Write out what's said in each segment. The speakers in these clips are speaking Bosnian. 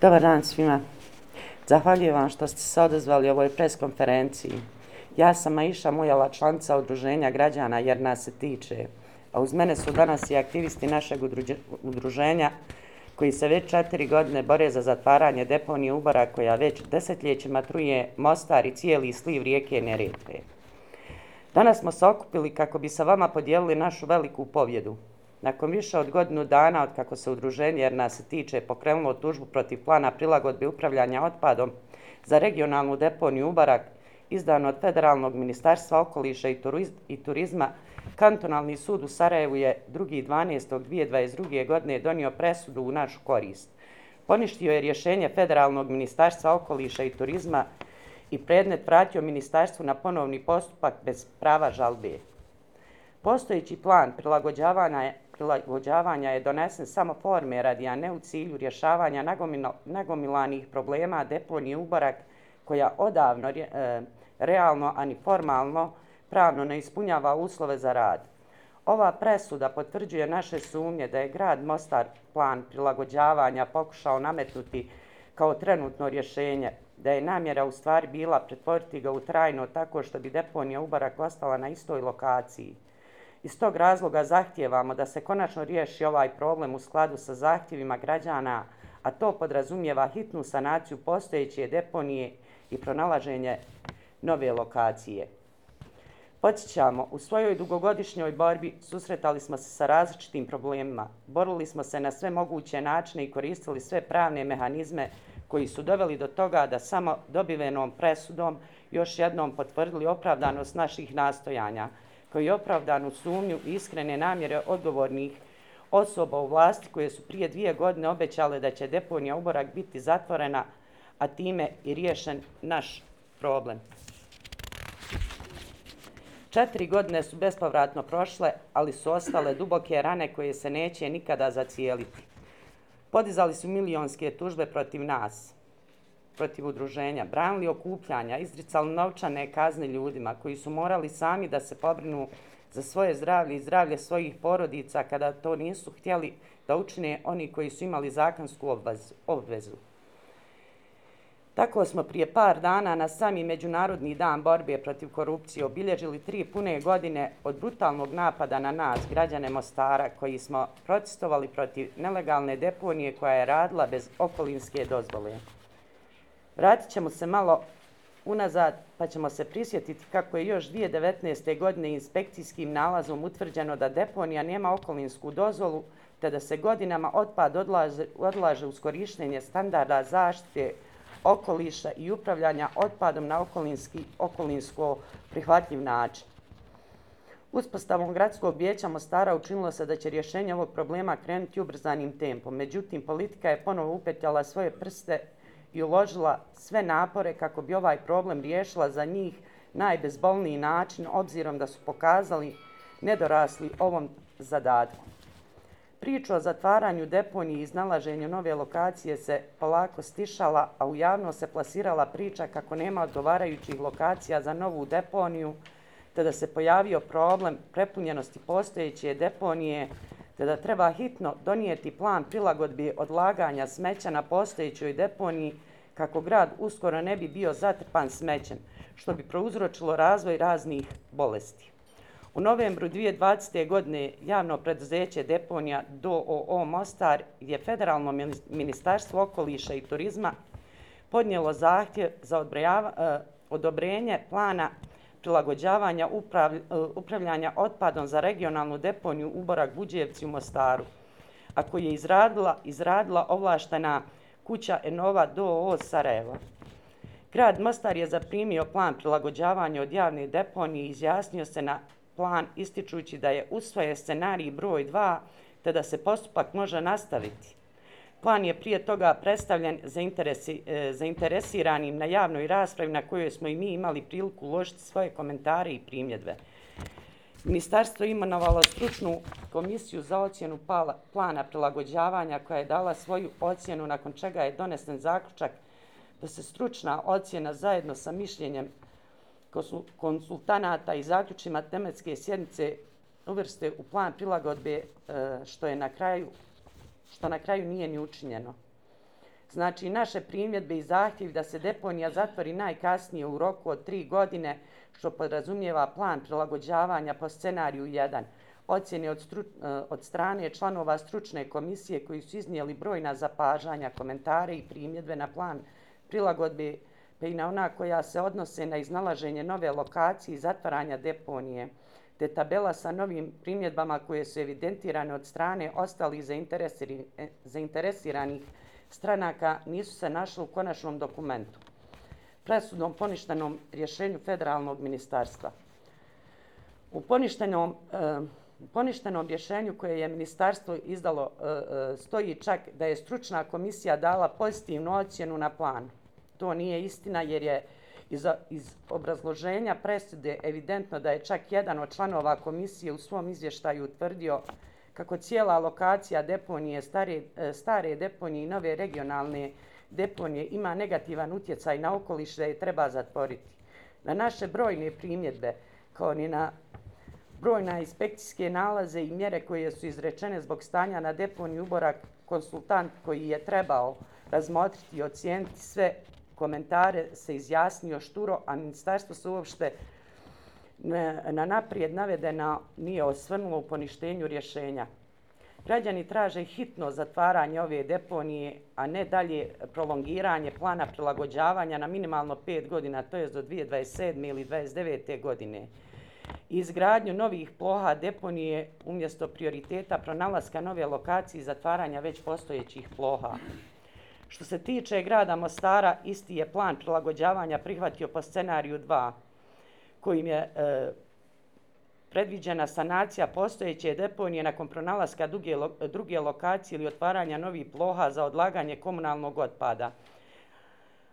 Dobar dan svima. Zahvaljujem vam što ste se odazvali ovoj preskonferenciji. Ja sam Aisha Mujala, članica udruženja građana jer nas se tiče. A uz mene su danas i aktivisti našeg udruženja koji se već četiri godine bore za zatvaranje deponije Ubara koja već desetljećima truje Mostar i cijeli sliv rijeke Neretve. Danas smo se okupili kako bi sa vama podijelili našu veliku pobjedu Nakon više od godinu dana od kako se udruženje jer nas se tiče pokrenulo tužbu protiv plana prilagodbe upravljanja otpadom za regionalnu deponiju Ubarak izdano od Federalnog ministarstva okoliša i turizma, kantonalni sud u Sarajevu je 2.12.2022. godine donio presudu u našu korist. Poništio je rješenje Federalnog ministarstva okoliša i turizma i predmet vratio ministarstvu na ponovni postupak bez prava žalbe. Postojeći plan prilagođavanja prilagođavanja je donesen samo forme radi, a ne u cilju rješavanja nagomilanih problema deponije Ubarak, koja odavno e, realno, ani formalno, pravno ne ispunjava uslove za rad. Ova presuda potvrđuje naše sumnje da je grad Mostar plan prilagođavanja pokušao nametnuti kao trenutno rješenje, da je namjera u stvari bila pretvoriti ga u trajno tako što bi deponija Ubarak ostala na istoj lokaciji. Iz tog razloga zahtijevamo da se konačno riješi ovaj problem u skladu sa zahtjevima građana, a to podrazumijeva hitnu sanaciju postojeće deponije i pronalaženje nove lokacije. Podsjećamo, u svojoj dugogodišnjoj borbi susretali smo se sa različitim problemima, borili smo se na sve moguće načine i koristili sve pravne mehanizme koji su doveli do toga da samo dobivenom presudom još jednom potvrdili opravdanost naših nastojanja, koji opravdanu sumnju i iskrene namjere odgovornih osoba u vlasti koje su prije dvije godine obećale da će deponija Uborak biti zatvorena, a time i riješen naš problem. Četiri godine su bespovratno prošle, ali su ostale duboke rane koje se neće nikada zacijeliti. Podizali su milionske tužbe protiv nas, protiv udruženja, branili okupljanja, izricali novčane kazne ljudima koji su morali sami da se pobrinu za svoje zdravlje i zdravlje svojih porodica kada to nisu htjeli da učine oni koji su imali zakonsku obvezu. Tako smo prije par dana na sami Međunarodni dan borbe protiv korupcije obilježili tri pune godine od brutalnog napada na nas, građane Mostara, koji smo protestovali protiv nelegalne deponije koja je radila bez okolinske dozvole. Vratit ćemo se malo unazad pa ćemo se prisjetiti kako je još 2019. godine inspekcijskim nalazom utvrđeno da deponija nema okolinsku dozvolu te da se godinama otpad odlaže, odlaže uz korištenje standarda zaštite okoliša i upravljanja otpadom na okolinski, okolinsko prihvatljiv način. Uspostavom gradskog vijeća Mostara učinilo se da će rješenje ovog problema krenuti ubrzanim tempom. Međutim, politika je ponovo upetljala svoje prste i uložila sve napore kako bi ovaj problem riješila za njih najbezbolniji način, obzirom da su pokazali nedorasli ovom zadatku. Priča o zatvaranju deponije i iznalaženju nove lokacije se polako stišala, a u javno se plasirala priča kako nema odgovarajućih lokacija za novu deponiju, te da se pojavio problem prepunjenosti postojeće deponije, te da treba hitno donijeti plan prilagodbi odlaganja smeća na postojećoj deponiji kako grad uskoro ne bi bio zatrpan smećem, što bi prouzročilo razvoj raznih bolesti. U novembru 2020. godine javno preduzeće deponija DOO Mostar je Federalno ministarstvo okoliša i turizma podnijelo zahtjev za e, odobrenje plana prilagođavanja uprav, eh, upravljanja otpadom za regionalnu deponiju Uborak Buđevci u Mostaru, a koji je izradila, izradila ovlaštena kuća Enova DOO Sarajeva. Grad Mostar je zaprimio plan prilagođavanja od javne deponije i izjasnio se na plan ističući da je usvoje scenarij broj 2 te da se postupak može nastaviti. Plan je prije toga predstavljen e, zainteresiranim na javnoj raspravi na kojoj smo i mi imali priliku uložiti svoje komentare i primjedbe. Ministarstvo je imenovalo stručnu komisiju za ocjenu plana prilagođavanja koja je dala svoju ocjenu nakon čega je donesen zaključak da se stručna ocjena zajedno sa mišljenjem konsultanata i zaključima tematske sjednice uvrste u plan prilagodbe e, što je na kraju što na kraju nije ni učinjeno. Znači, naše primjedbe i zahtjevi da se deponija zatvori najkasnije u roku od tri godine, što podrazumijeva plan prilagođavanja po scenariju 1, ocjene od, stru, eh, od strane članova stručne komisije koji su iznijeli brojna zapažanja, komentare i primjedbe na plan prilagodbe, pa i na ona koja se odnose na iznalaženje nove lokacije i zatvaranja deponije, te tabela sa novim primjedbama koje su evidentirane od strane ostalih e, zainteresiranih stranaka nisu se našli u konačnom dokumentu. Presudnom poništenom rješenju federalnog ministarstva. U poništenom, e, poništenom rješenju koje je ministarstvo izdalo e, e stoji čak da je stručna komisija dala pozitivnu ocjenu na plan. To nije istina jer je Iz, iz obrazloženja presude evidentno da je čak jedan od članova komisije u svom izvještaju utvrdio kako cijela lokacija deponije, stare, e, stare deponije i nove regionalne deponije ima negativan utjecaj na okoliš da je treba zatvoriti. Na naše brojne primjedbe, kao ni na brojna inspekcijske nalaze i mjere koje su izrečene zbog stanja na deponiji uborak, konsultant koji je trebao razmotriti i ocijeniti sve komentare se izjasnio šturo, a ministarstvo se uopšte e, na naprijed navedena nije osvrnulo u poništenju rješenja. Građani traže hitno zatvaranje ove deponije, a ne dalje prolongiranje plana prilagođavanja na minimalno 5 godina, to je do 2027. ili 2029. godine. Izgradnju novih ploha deponije umjesto prioriteta pronalaska nove lokacije i zatvaranja već postojećih ploha. Što se tiče grada Mostara, isti je plan prilagođavanja prihvatio po scenariju 2, kojim je e, predviđena sanacija postojeće deponije nakon pronalaska druge, druge lokacije ili otvaranja novih ploha za odlaganje komunalnog otpada.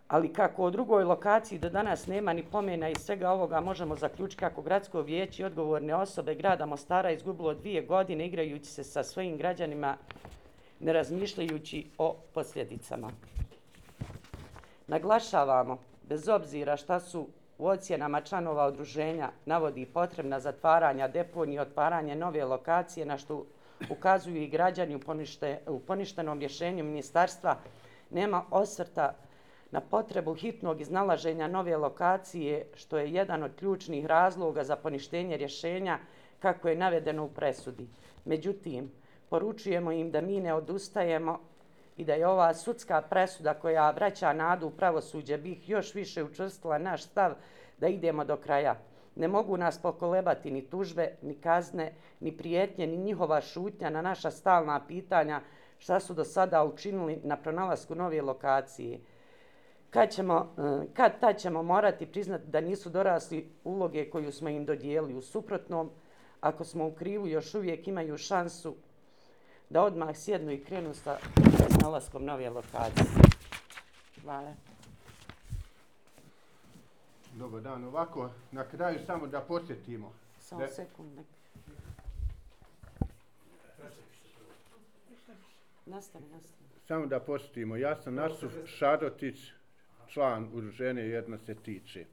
Ali kako u drugoj lokaciji do danas nema ni pomena i svega ovoga možemo zaključiti kako gradsko vijeće i odgovorne osobe grada Mostara izgubilo dvije godine igrajući se sa svojim građanima ne razmišljajući o posljedicama. Naglašavamo, bez obzira šta su u ocjenama članova udruženja navodi potrebna zatvaranja deponije i otvaranje nove lokacije, na što ukazuju i građani u, ponište, u poništenom rješenju ministarstva, nema osvrta na potrebu hitnog iznalaženja nove lokacije, što je jedan od ključnih razloga za poništenje rješenja kako je navedeno u presudi. Međutim, poručujemo im da mi ne odustajemo i da je ova sudska presuda koja vraća nadu u pravosuđe bih još više učvrstila naš stav da idemo do kraja. Ne mogu nas pokolebati ni tužbe, ni kazne, ni prijetnje, ni njihova šutnja na naša stalna pitanja šta su do sada učinili na pronalasku nove lokacije. Kad, ćemo, eh, kad ta ćemo morati priznati da nisu dorasli uloge koju smo im dodijeli u suprotnom, ako smo u krivu još uvijek imaju šansu da odmah sjednu i krenu sa nalaskom nove lokacije. Hvala. Dobar dan. Ovako, na kraju samo da posjetimo. Samo da... sekund. Nastavi, nastavi. Samo da posjetimo. Ja sam Nasuf Šarotić, član udruženja Jedna se tiče.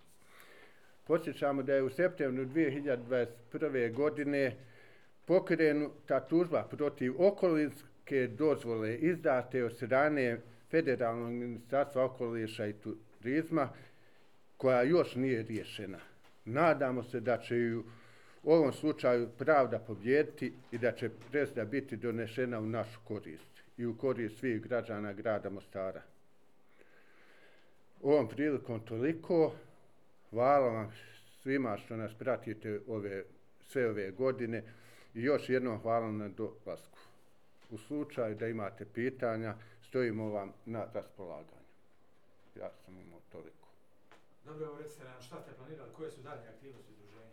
Posjećamo da je u septembru 2021. godine pokrenuta tužba protiv okolinske dozvole izdate od strane Federalnog ministarstva okoliša i turizma koja još nije riješena. Nadamo se da će u ovom slučaju pravda pobjediti i da će presuda biti donešena u našu korist i u korist svih građana grada Mostara. Ovom prilikom toliko. Hvala vam svima što nas pratite ove, sve ove godine. I još jednom hvala na dolasku. U slučaju da imate pitanja, stojimo vam na raspolaganju. Ja sam imao toliko. Dobro, evo recite nam šta ste planirali, koje su dalje aktivnosti udruženja?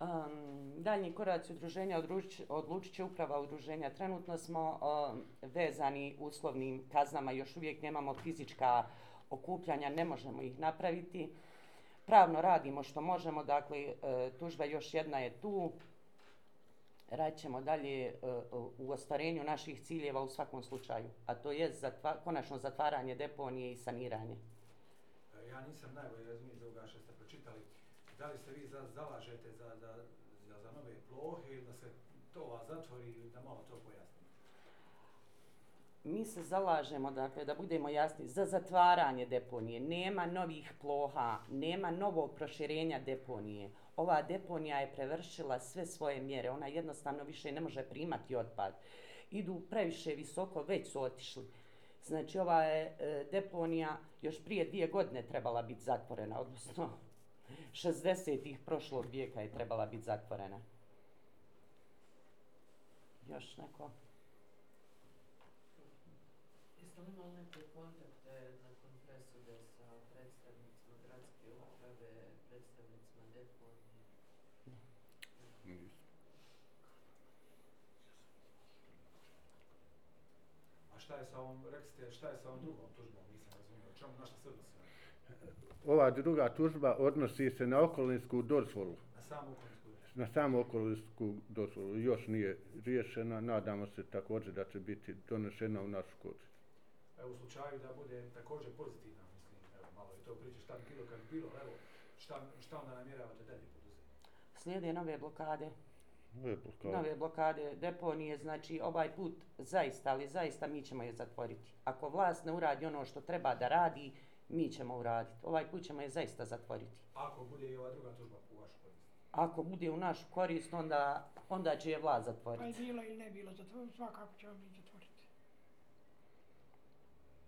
Um, daljnji koraci udruženja odluč, odlučit će uprava udruženja. Trenutno smo um, vezani uslovnim kaznama, još uvijek nemamo fizička okupljanja, ne možemo ih napraviti. Pravno radimo što možemo, dakle, e, tužba još jedna je tu. Radit ćemo dalje e, e, u ostvarenju naših ciljeva u svakom slučaju, a to je zatva, konačno zatvaranje deponije i saniranje. E, ja nisam najbolje razumio za ovoga što ste pročitali. Da li se vi za, zalažete za, za, za, za nove plohe ili da se to zatvori da malo to pojasni? Mi se zalažemo, dakle, da budemo jasni, za zatvaranje deponije. Nema novih ploha, nema novog proširenja deponije. Ova deponija je prevršila sve svoje mjere. Ona jednostavno više ne može primati otpad. Idu previše visoko, već su otišli. Znači, ova je e, deponija još prije dvije godine trebala biti zatvorena, odnosno 60-ih prošlog vijeka je trebala biti zatvorena. Još neko? Li imali neke kontakte nakon presude sa predstavnicima gradske uprave, predstavnicima deponije? Nisam. A šta je sa ovom, rekli ste, šta je sa ovom drugom tužbom, nisam razumio, o čemu, na šta se odnosi? Ova druga tužba odnosi se na okolinsku dozvolu. Na samu okolinsku Na samu okolinsku dozvolu još nije riješena. Nadamo se također da će biti donešena u našu korist. Evo, u slučaju da bude također pozitivna, mislim, evo, malo je to priča šta bi bilo kad bi bilo, evo, šta, šta onda namjeravate dalje poduzeti? Slijede nove blokade. Lepo kao. Nove blokade deponije, znači ovaj put zaista, ali zaista mi ćemo je zatvoriti. Ako vlast ne uradi ono što treba da radi, mi ćemo uraditi. Ovaj put ćemo je zaista zatvoriti. Ako bude i ova druga tužba u vašu korist. Ako bude u našu korist, onda, onda će je vlast Pa zatvoriti. je bilo ili ne bilo, zato svakako ćemo mi zatvoriti.